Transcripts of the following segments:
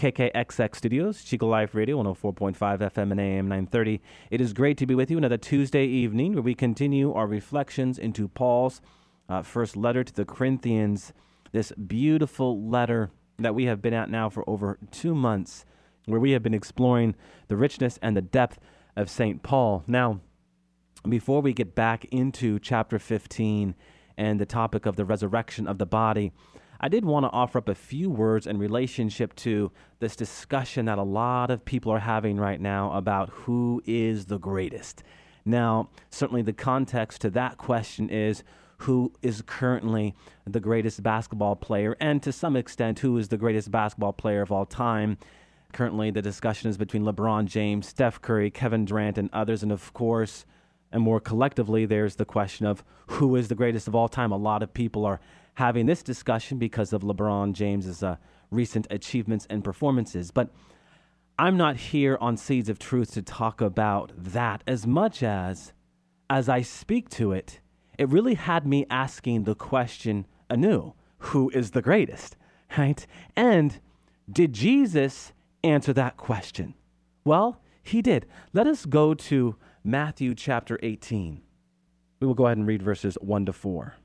KKXX Studios, Chico Life Radio, 104.5 FM and AM 930. It is great to be with you another Tuesday evening where we continue our reflections into Paul's uh, first letter to the Corinthians, this beautiful letter that we have been at now for over two months, where we have been exploring the richness and the depth of St. Paul. Now, before we get back into chapter 15 and the topic of the resurrection of the body, I did want to offer up a few words in relationship to this discussion that a lot of people are having right now about who is the greatest. Now, certainly the context to that question is who is currently the greatest basketball player, and to some extent, who is the greatest basketball player of all time. Currently, the discussion is between LeBron James, Steph Curry, Kevin Durant, and others. And of course, and more collectively, there's the question of who is the greatest of all time. A lot of people are having this discussion because of LeBron James's uh, recent achievements and performances. But I'm not here on Seeds of Truth to talk about that as much as, as I speak to it, it really had me asking the question anew who is the greatest, right? And did Jesus answer that question? Well, he did. Let us go to Matthew chapter 18. We will go ahead and read verses 1 to 4.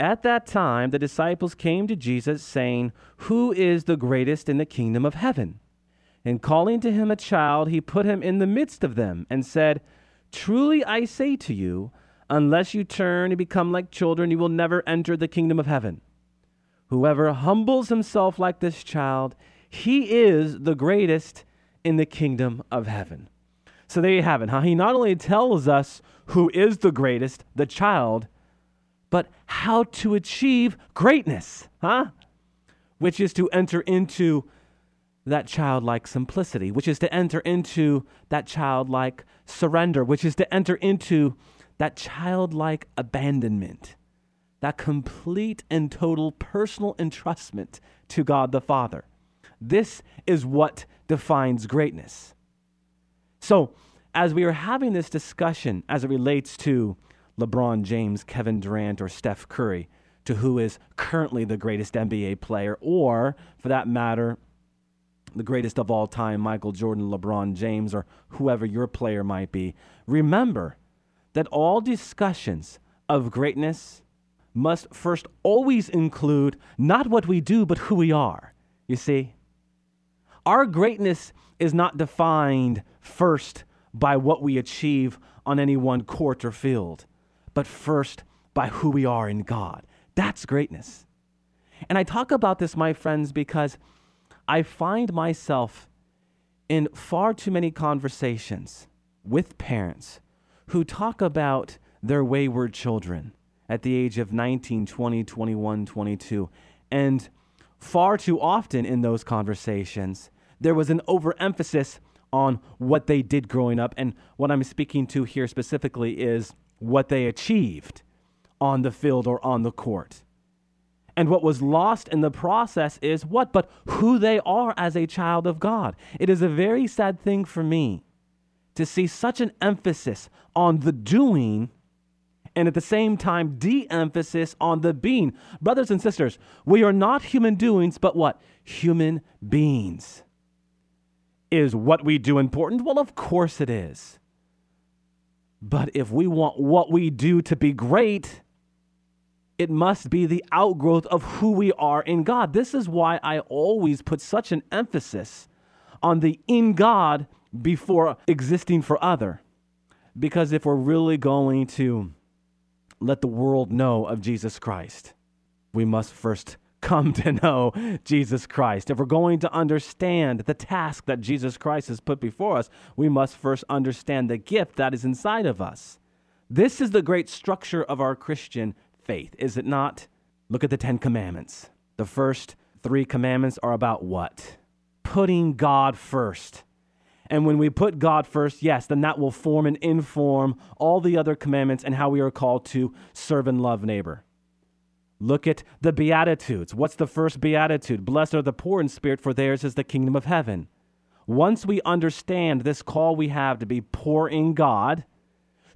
At that time, the disciples came to Jesus, saying, Who is the greatest in the kingdom of heaven? And calling to him a child, he put him in the midst of them, and said, Truly I say to you, unless you turn and become like children, you will never enter the kingdom of heaven. Whoever humbles himself like this child, he is the greatest in the kingdom of heaven. So there you have it, huh? He not only tells us who is the greatest, the child, but how to achieve greatness, huh? Which is to enter into that childlike simplicity, which is to enter into that childlike surrender, which is to enter into that childlike abandonment, that complete and total personal entrustment to God the Father. This is what defines greatness. So, as we are having this discussion as it relates to LeBron James, Kevin Durant, or Steph Curry to who is currently the greatest NBA player, or for that matter, the greatest of all time, Michael Jordan, LeBron James, or whoever your player might be, remember that all discussions of greatness must first always include not what we do, but who we are. You see? Our greatness is not defined first by what we achieve on any one court or field but first by who we are in God. That's greatness. And I talk about this, my friends, because I find myself in far too many conversations with parents who talk about their wayward children at the age of 19, 20, 21, 22. And far too often in those conversations, there was an overemphasis on what they did growing up. And what I'm speaking to here specifically is what they achieved on the field or on the court. And what was lost in the process is what? But who they are as a child of God. It is a very sad thing for me to see such an emphasis on the doing and at the same time de emphasis on the being. Brothers and sisters, we are not human doings, but what? Human beings. Is what we do important? Well, of course it is. But if we want what we do to be great, it must be the outgrowth of who we are in God. This is why I always put such an emphasis on the in God before existing for other. Because if we're really going to let the world know of Jesus Christ, we must first come to know Jesus Christ. If we're going to understand the task that Jesus Christ has put before us, we must first understand the gift that is inside of us. This is the great structure of our Christian faith, is it not? Look at the Ten Commandments. The first three commandments are about what? Putting God first. And when we put God first, yes, then that will form and inform all the other commandments and how we are called to serve and love neighbor. Look at the Beatitudes. What's the first Beatitude? Blessed are the poor in spirit, for theirs is the kingdom of heaven. Once we understand this call we have to be poor in God,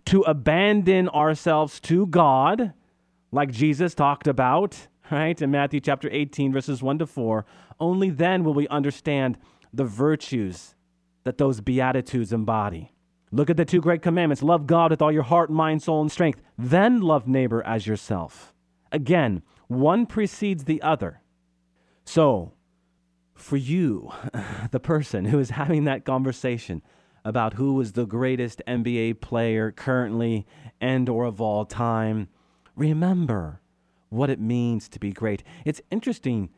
to abandon ourselves to God, like Jesus talked about, right, in Matthew chapter 18, verses 1 to 4, only then will we understand the virtues that those Beatitudes embody. Look at the two great commandments love God with all your heart, mind, soul, and strength, then love neighbor as yourself. Again, one precedes the other. So, for you, the person who is having that conversation about who is the greatest NBA player currently and or of all time, remember what it means to be great. It's interesting.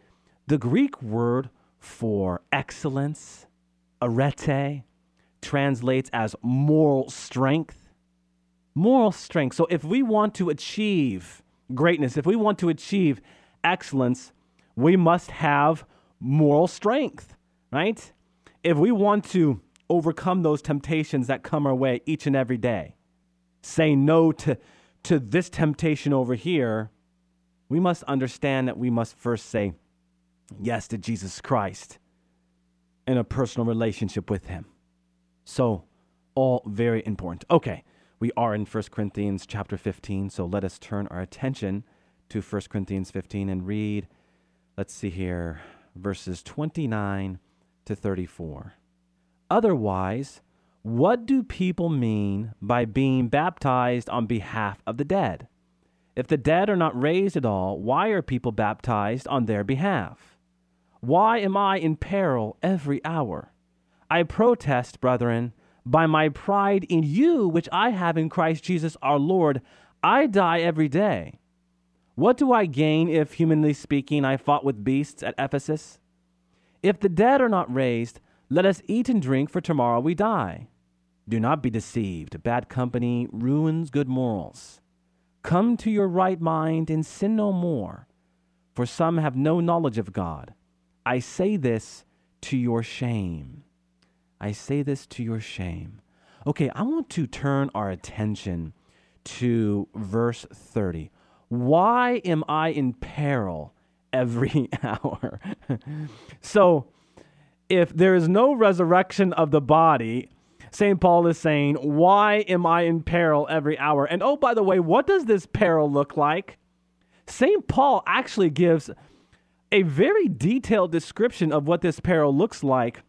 The Greek word for excellence, arete, translates as moral strength. Moral strength. So if we want to achieve greatness, if we want to achieve excellence, we must have moral strength, right? If we want to overcome those temptations that come our way each and every day, say no to, to this temptation over here, we must understand that we must first say yes to Jesus Christ in a personal relationship with Him. So, all very important. Okay, we are in 1 Corinthians chapter 15, so let us turn our attention to 1 Corinthians 15 and read, let's see here, verses 29 to 34. Otherwise, what do people mean by being baptized on behalf of the dead? If the dead are not raised at all, why are people baptized on their behalf? Why am I in peril every hour? I protest, brethren, by my pride in you, which I have in Christ Jesus our Lord, I die every day. What do I gain if, humanly speaking, I fought with beasts at Ephesus? If the dead are not raised, let us eat and drink, for tomorrow we die. Do not be deceived. Bad company ruins good morals. Come to your right mind and sin no more, for some have no knowledge of God. I say this to your shame. I say this to your shame. Okay, I want to turn our attention to verse 30. Why am I in peril every hour? so, if there is no resurrection of the body, St. Paul is saying, Why am I in peril every hour? And oh, by the way, what does this peril look like? St. Paul actually gives a very detailed description of what this peril looks like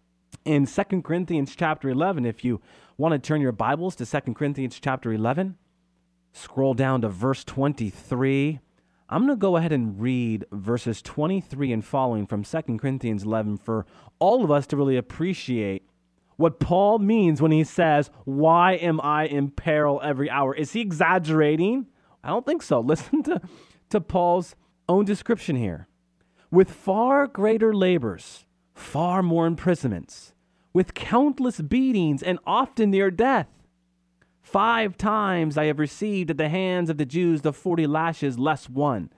in Second Corinthians chapter 11. If you want to turn your Bibles to Second Corinthians chapter 11, scroll down to verse 23. I'm going to go ahead and read verses 23 and following from Second Corinthians 11 for all of us to really appreciate what Paul means when he says, Why am I in peril every hour? Is he exaggerating? I don't think so. Listen to, to Paul's own description here. With far greater labors, far more imprisonments, with countless beatings, and often near death. Five times I have received at the hands of the Jews the forty lashes less one.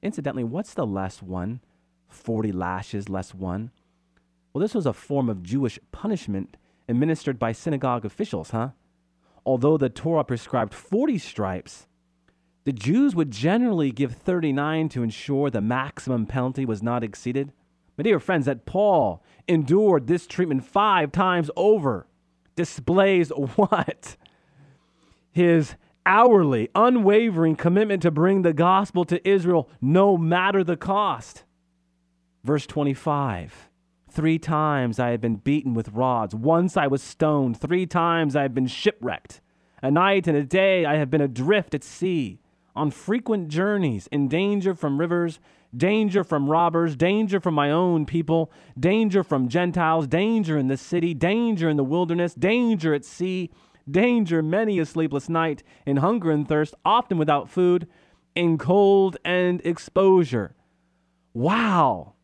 Incidentally, what's the less one? Forty lashes less one. Well, this was a form of Jewish punishment administered by synagogue officials, huh? Although the Torah prescribed 40 stripes, the Jews would generally give 39 to ensure the maximum penalty was not exceeded. My dear friends, that Paul endured this treatment five times over displays what? His hourly, unwavering commitment to bring the gospel to Israel no matter the cost. Verse 25 Three times I have been beaten with rods. Once I was stoned. Three times I have been shipwrecked. A night and a day I have been adrift at sea, on frequent journeys, in danger from rivers danger from robbers, danger from my own people, danger from Gentiles, danger in the city, danger in the wilderness, danger at sea, danger many a sleepless night, in hunger and thirst, often without food, in cold and exposure. Wow.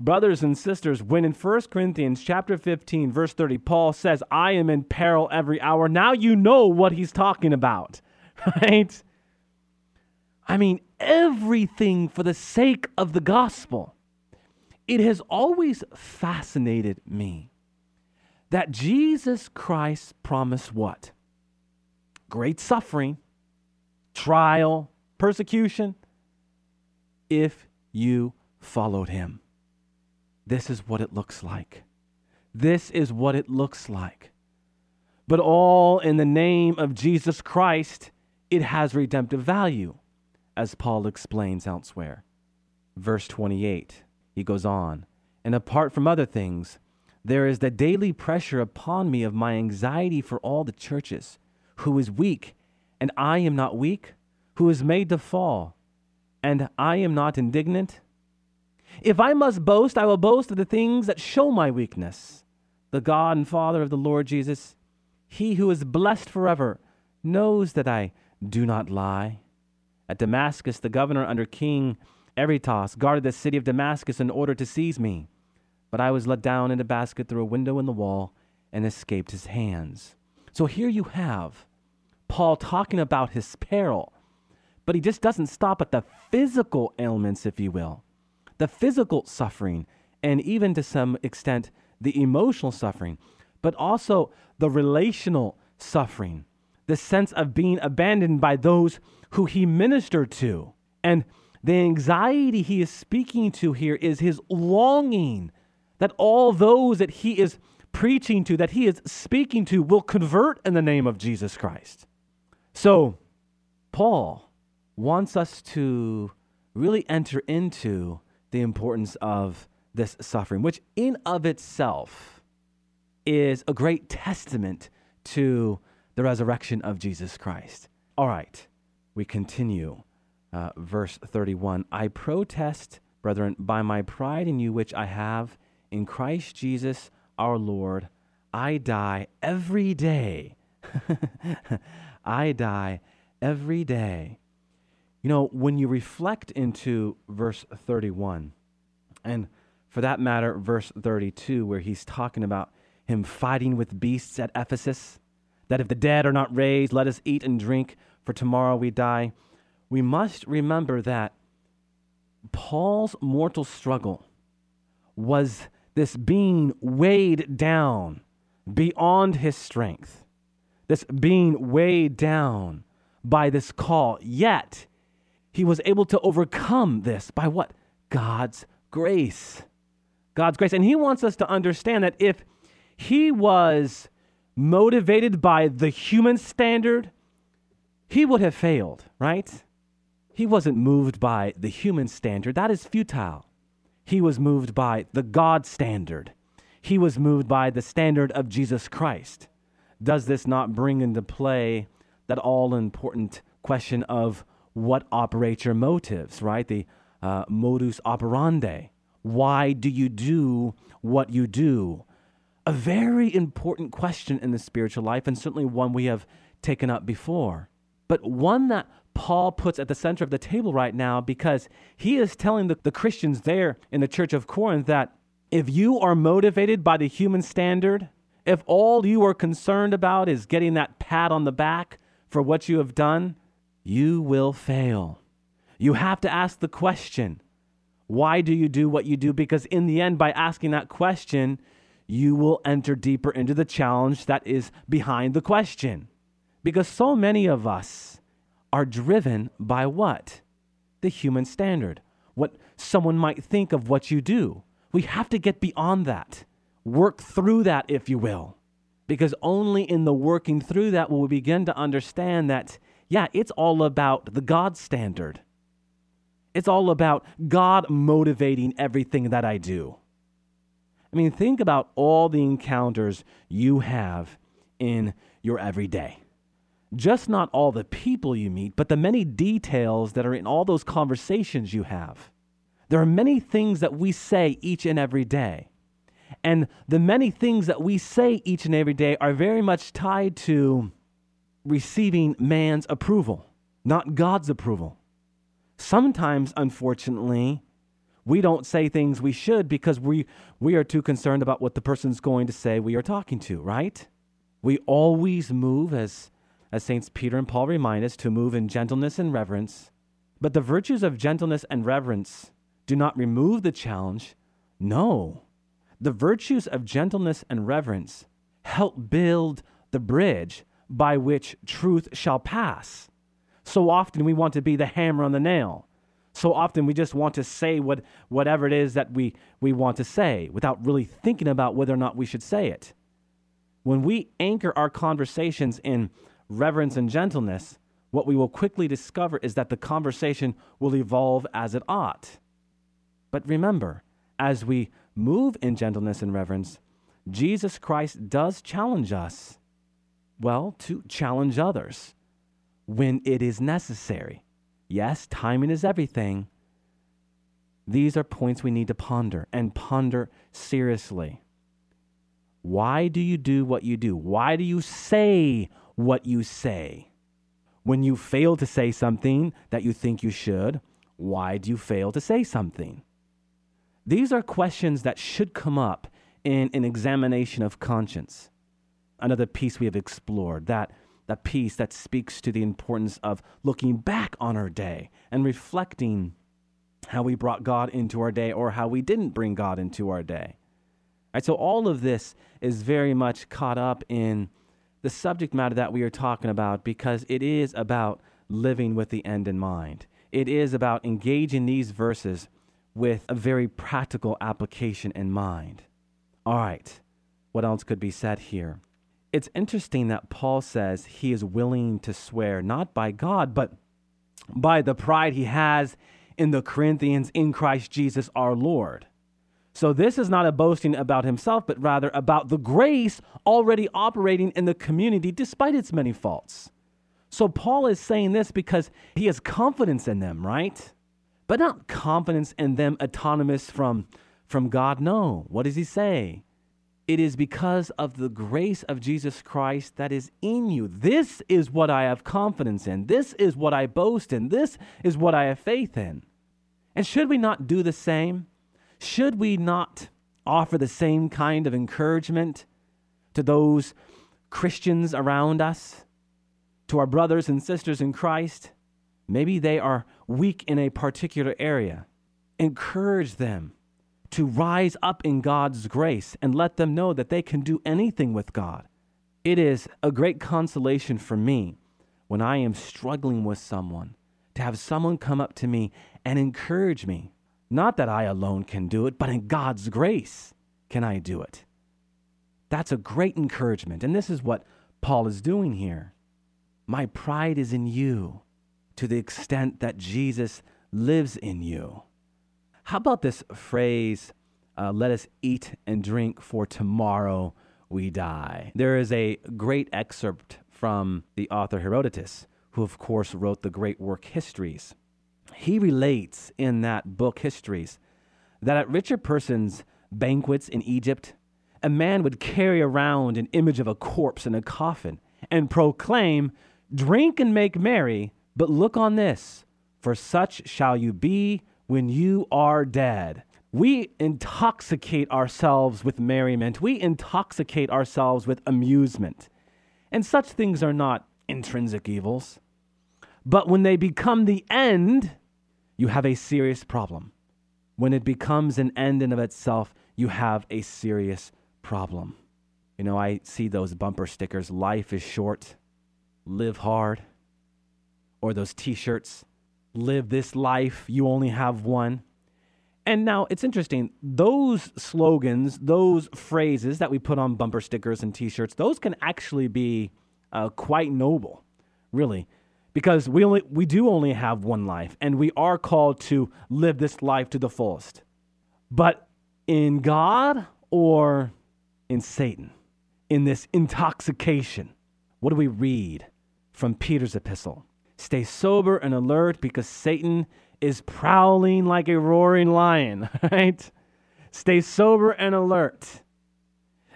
Brothers and sisters, when in 1 Corinthians chapter 15 verse 30 Paul says, "I am in peril every hour." Now you know what he's talking about. Right? I mean, everything for the sake of the gospel. It has always fascinated me that Jesus Christ promised what? Great suffering, trial, persecution, if you followed him. This is what it looks like. This is what it looks like. But all in the name of Jesus Christ, it has redemptive value, as Paul explains elsewhere. Verse 28, he goes on, and apart from other things, there is the daily pressure upon me of my anxiety for all the churches, who is weak, and I am not weak, who is made to fall, and I am not indignant. If I must boast, I will boast of the things that show my weakness. The God and Father of the Lord Jesus, he who is blessed forever, knows that I do not lie. At Damascus, the governor under King Aretas guarded the city of Damascus in order to seize me. But I was let down in a basket through a window in the wall and escaped his hands. So here you have Paul talking about his peril, but he just doesn't stop at the physical ailments, if you will, the physical suffering, and even to some extent, the emotional suffering, but also the relational suffering, the sense of being abandoned by those who he ministered to. And the anxiety he is speaking to here is his longing that all those that he is preaching to, that he is speaking to, will convert in the name of Jesus Christ. So, Paul wants us to really enter into the importance of this suffering, which in of itself is a great testament to the resurrection of Jesus Christ. All right, we continue. Uh, verse 31 I protest, brethren, by my pride in you, which I have in Christ Jesus our Lord, I die every day. I die every day. You know, when you reflect into verse 31, and for that matter, verse 32, where he's talking about him fighting with beasts at Ephesus, that if the dead are not raised, let us eat and drink, for tomorrow we die. We must remember that Paul's mortal struggle was this being weighed down beyond his strength, this being weighed down by this call. Yet, he was able to overcome this by what? God's grace. God's grace. And he wants us to understand that if he was motivated by the human standard, he would have failed, right? He wasn't moved by the human standard. That is futile. He was moved by the God standard. He was moved by the standard of Jesus Christ. Does this not bring into play that all important question of what operates your motives, right? The uh, modus operandi. Why do you do what you do? A very important question in the spiritual life, and certainly one we have taken up before, but one that Paul puts at the center of the table right now because he is telling the, the Christians there in the church of Corinth that if you are motivated by the human standard, if all you are concerned about is getting that pat on the back for what you have done, you will fail. You have to ask the question why do you do what you do? Because in the end, by asking that question, you will enter deeper into the challenge that is behind the question. Because so many of us, are driven by what? The human standard, what someone might think of what you do. We have to get beyond that, work through that, if you will, because only in the working through that will we begin to understand that, yeah, it's all about the God standard. It's all about God motivating everything that I do. I mean, think about all the encounters you have in your everyday just not all the people you meet, but the many details that are in all those conversations you have. There are many things that we say each and every day. And the many things that we say each and every day are very much tied to receiving man's approval, not God's approval. Sometimes, unfortunately, we don't say things we should because we, we are too concerned about what the person's going to say we are talking to, right? We always move as as Saints Peter and Paul remind us, to move in gentleness and reverence. But the virtues of gentleness and reverence do not remove the challenge. No. The virtues of gentleness and reverence help build the bridge by which truth shall pass. So often we want to be the hammer on the nail. So often we just want to say what, whatever it is that we, we want to say without really thinking about whether or not we should say it. When we anchor our conversations in reverence and gentleness, what we will quickly discover is that the conversation will evolve as it ought. But remember, as we move in gentleness and reverence, Jesus Christ does challenge us, well, to challenge others when it is necessary. Yes, timing is everything. These are points we need to ponder and ponder seriously. Why do you do what you do? Why do you say what you say? When you fail to say something that you think you should, why do you fail to say something? These are questions that should come up in an examination of conscience. Another piece we have explored that that piece that speaks to the importance of looking back on our day and reflecting how we brought God into our day or how we didn't bring God into our day. Right, so all of this is very much caught up in the subject matter that we are talking about because it is about living with the end in mind. It is about engaging these verses with a very practical application in mind. All right, what else could be said here? It's interesting that Paul says he is willing to swear not by God, but by the pride he has in the Corinthians in Christ Jesus our Lord. So this is not a boasting about himself, but rather about the grace already operating in the community despite its many faults. So Paul is saying this because he has confidence in them, right? but not confidence in them autonomous from, from God. No. What does he say? It is because of the grace of Jesus Christ that is in you. This is what I have confidence in. This is what I boast in. This is what I have faith in. And should we not do the same? Should we not offer the same kind of encouragement to those Christians around us, to our brothers and sisters in Christ? Maybe they are weak in a particular area. Encourage them to rise up in God's grace and let them know that they can do anything with God. It is a great consolation for me when I am struggling with someone to have someone come up to me and encourage me. Not that I alone can do it, but in God's grace can I do it. That's a great encouragement. And this is what Paul is doing here. My pride is in you to the extent that Jesus lives in you. How about this phrase, uh, let us eat and drink, for tomorrow we die? There is a great excerpt from the author Herodotus, who, of course, wrote the great work Histories. He relates in that book, Histories, that at richer persons' banquets in Egypt, a man would carry around an image of a corpse in a coffin and proclaim, Drink and make merry, but look on this, for such shall you be when you are dead. We intoxicate ourselves with merriment. We intoxicate ourselves with amusement. And such things are not intrinsic evils. But when they become the end, you have a serious problem. When it becomes an end in of itself, you have a serious problem. You know, I see those bumper stickers life is short, live hard or those t shirts, live this life, you only have one. And now it's interesting, those slogans, those phrases that we put on bumper stickers and t shirts, those can actually be uh, quite noble, really, because we, only, we do only have one life and we are called to live this life to the fullest. But in God or in Satan, in this intoxication, what do we read from Peter's epistle? Stay sober and alert because Satan is prowling like a roaring lion, right? Stay sober and alert.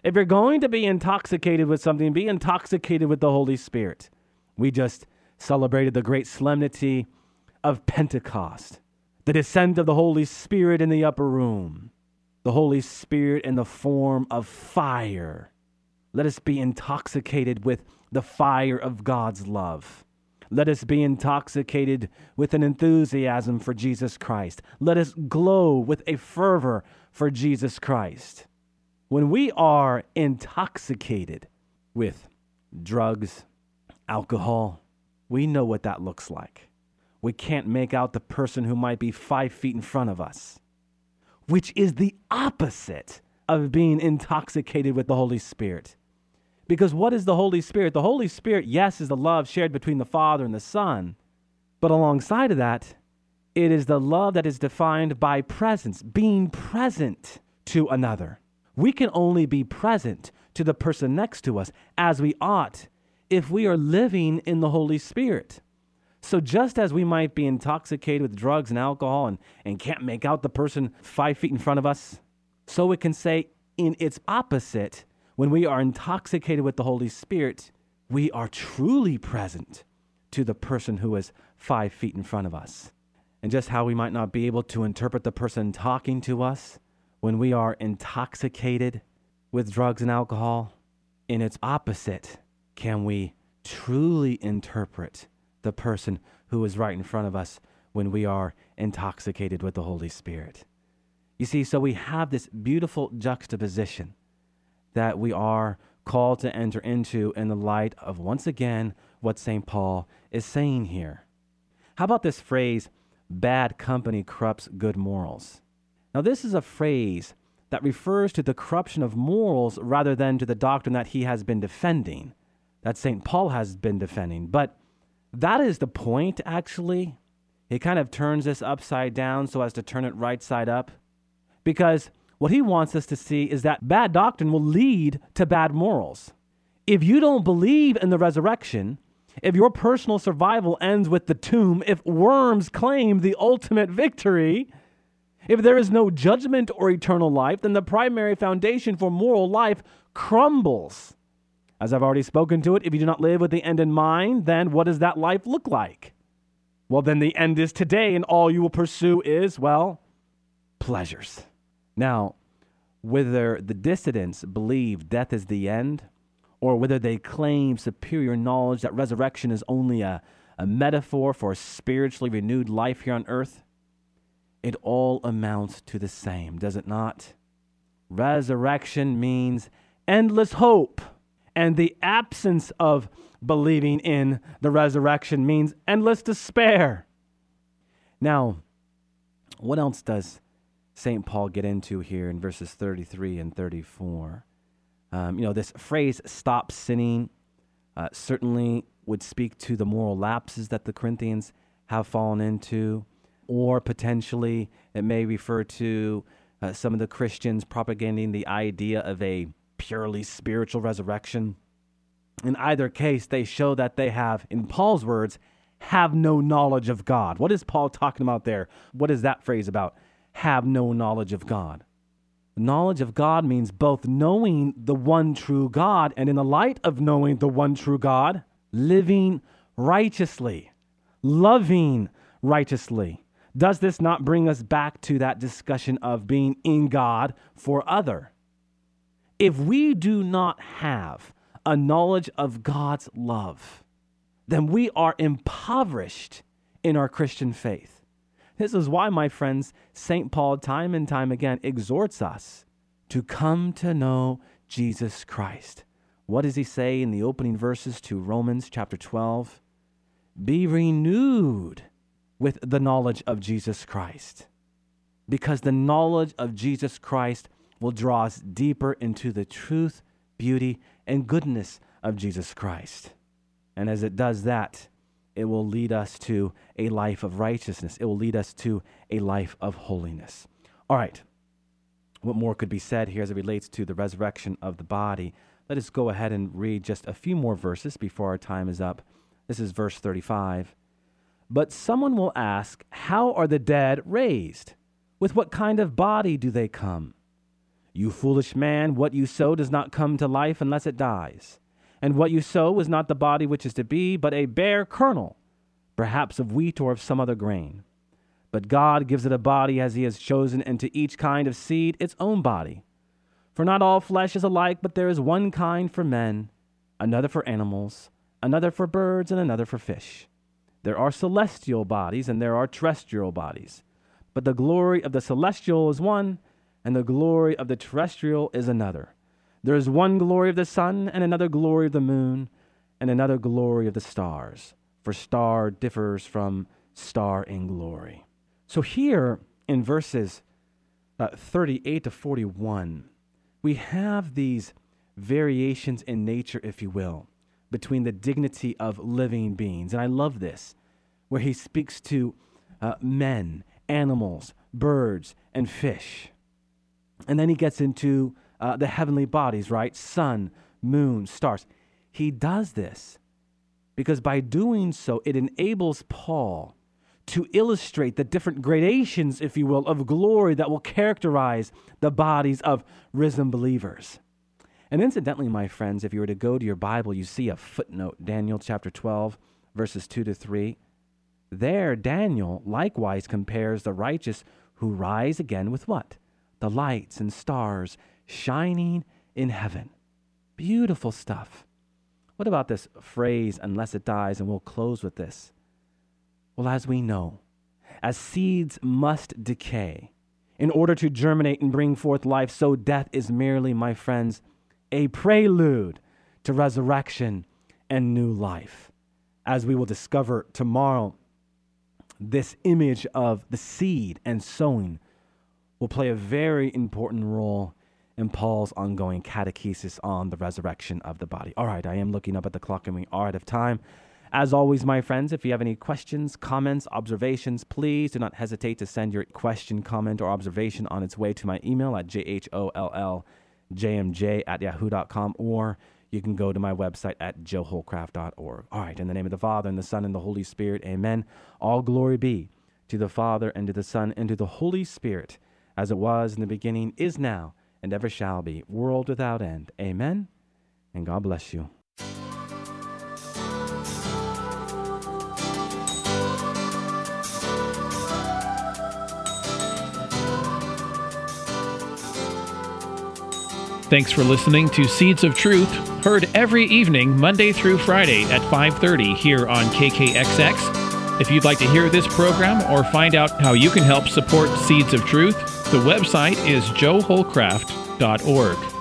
If you're going to be intoxicated with something, be intoxicated with the Holy Spirit. We just celebrated the great solemnity of Pentecost, the descent of the Holy Spirit in the upper room, the Holy Spirit in the form of fire. Let us be intoxicated with the fire of God's love. Let us be intoxicated with an enthusiasm for Jesus Christ. Let us glow with a fervor for Jesus Christ. When we are intoxicated with drugs, alcohol, we know what that looks like. We can't make out the person who might be five feet in front of us, which is the opposite of being intoxicated with the Holy Spirit. Because what is the Holy Spirit? The Holy Spirit, yes, is the love shared between the Father and the Son. But alongside of that, it is the love that is defined by presence, being present to another. We can only be present to the person next to us as we ought if we are living in the Holy Spirit. So, just as we might be intoxicated with drugs and alcohol and, and can't make out the person five feet in front of us, so we can say in its opposite, when we are intoxicated with the Holy Spirit, we are truly present to the person who is five feet in front of us. And just how we might not be able to interpret the person talking to us when we are intoxicated with drugs and alcohol, in its opposite, can we truly interpret the person who is right in front of us when we are intoxicated with the Holy Spirit? You see, so we have this beautiful juxtaposition that we are called to enter into in the light of, once again, what St. Paul is saying here. How about this phrase, bad company corrupts good morals? Now, this is a phrase that refers to the corruption of morals rather than to the doctrine that he has been defending, that St. Paul has been defending. But that is the point, actually. He kind of turns this upside down so as to turn it right side up. Because what he wants us to see is that bad doctrine will lead to bad morals. If you don't believe in the resurrection, if your personal survival ends with the tomb, if worms claim the ultimate victory, if there is no judgment or eternal life, then the primary foundation for moral life crumbles. As I've already spoken to it, if you do not live with the end in mind, then what does that life look like? Well, then the end is today, and all you will pursue is, well, pleasures. Now, whether the dissidents believe death is the end, or whether they claim superior knowledge that resurrection is only a, a metaphor for a spiritually renewed life here on earth, it all amounts to the same, does it not? Resurrection means endless hope, and the absence of believing in the resurrection means endless despair. Now, what else does St. Paul get into here in verses 33 and 34? Um, you know, this phrase, stop sinning, uh, certainly would speak to the moral lapses that the Corinthians have fallen into or potentially it may refer to uh, some of the Christians propagating the idea of a purely spiritual resurrection. In either case, they show that they have, in Paul's words, have no knowledge of God. What is Paul talking about there? What is that phrase about? Have no knowledge of God. Knowledge of God means both knowing the one true God and, in the light of knowing the one true God, living righteously, loving righteously. Does this not bring us back to that discussion of being in God for other? If we do not have a knowledge of God's love, then we are impoverished in our Christian faith. This is why, my friends, St. Paul, time and time again, exhorts us to come to know Jesus Christ. What does he say in the opening verses to Romans chapter 12? Be renewed with the knowledge of Jesus Christ. Because the knowledge of Jesus Christ will draw us deeper into the truth, beauty, and goodness of Jesus Christ. And as it does that, it will lead us to a life of righteousness. It will lead us to a life of holiness. All right. What more could be said here as it relates to the resurrection of the body? Let us go ahead and read just a few more verses before our time is up. This is verse 35. But someone will ask, How are the dead raised? With what kind of body do they come? You foolish man, what you sow does not come to life unless it dies. And what you sow is not the body which is to be, but a bare kernel, perhaps of wheat or of some other grain. But God gives it a body as he has chosen, and to each kind of seed its own body. For not all flesh is alike, but there is one kind for men, another for animals, another for birds, and another for fish. There are celestial bodies and there are terrestrial bodies. But the glory of the celestial is one, and the glory of the terrestrial is another. There is one glory of the sun, and another glory of the moon, and another glory of the stars, for star differs from star in glory. So here in verses uh, 38 to 41, we have these variations in nature, if you will, between the dignity of living beings. And I love this, where he speaks to uh, men, animals, birds, and fish. And then he gets into uh, the heavenly bodies, right? Sun, moon, stars. He does this because by doing so, it enables Paul to illustrate the different gradations, if you will, of glory that will characterize the bodies of risen believers. And incidentally, my friends, if you were to go to your Bible, you see a footnote, Daniel chapter 12, verses 2 to 3. There, Daniel likewise compares the righteous who rise again with what? The lights and stars shining in heaven. Beautiful stuff. What about this phrase, unless it dies? And we'll close with this. Well, as we know, as seeds must decay in order to germinate and bring forth life, so death is merely, my friends, a prelude to resurrection and new life. As we will discover tomorrow, this image of the seed and sowing will play a very important role in Paul's ongoing catechesis on the resurrection of the body. All right, I am looking up at the clock and we are out of time. As always, my friends, if you have any questions, comments, observations, please do not hesitate to send your question, comment, or observation on its way to my email at jholljmj at yahoo.com or you can go to my website at joehollcraft.org. All right, in the name of the Father, and the Son, and the Holy Spirit, amen. All glory be to the Father, and to the Son, and to the Holy Spirit, as it was in the beginning, is now, and ever shall be, world without end. Amen. And God bless you. Thanks for listening to Seeds of Truth, heard every evening Monday through Friday at 5:30 here on KKXX. If you'd like to hear this program or find out how you can help support Seeds of Truth, the website is joehollcraft.org.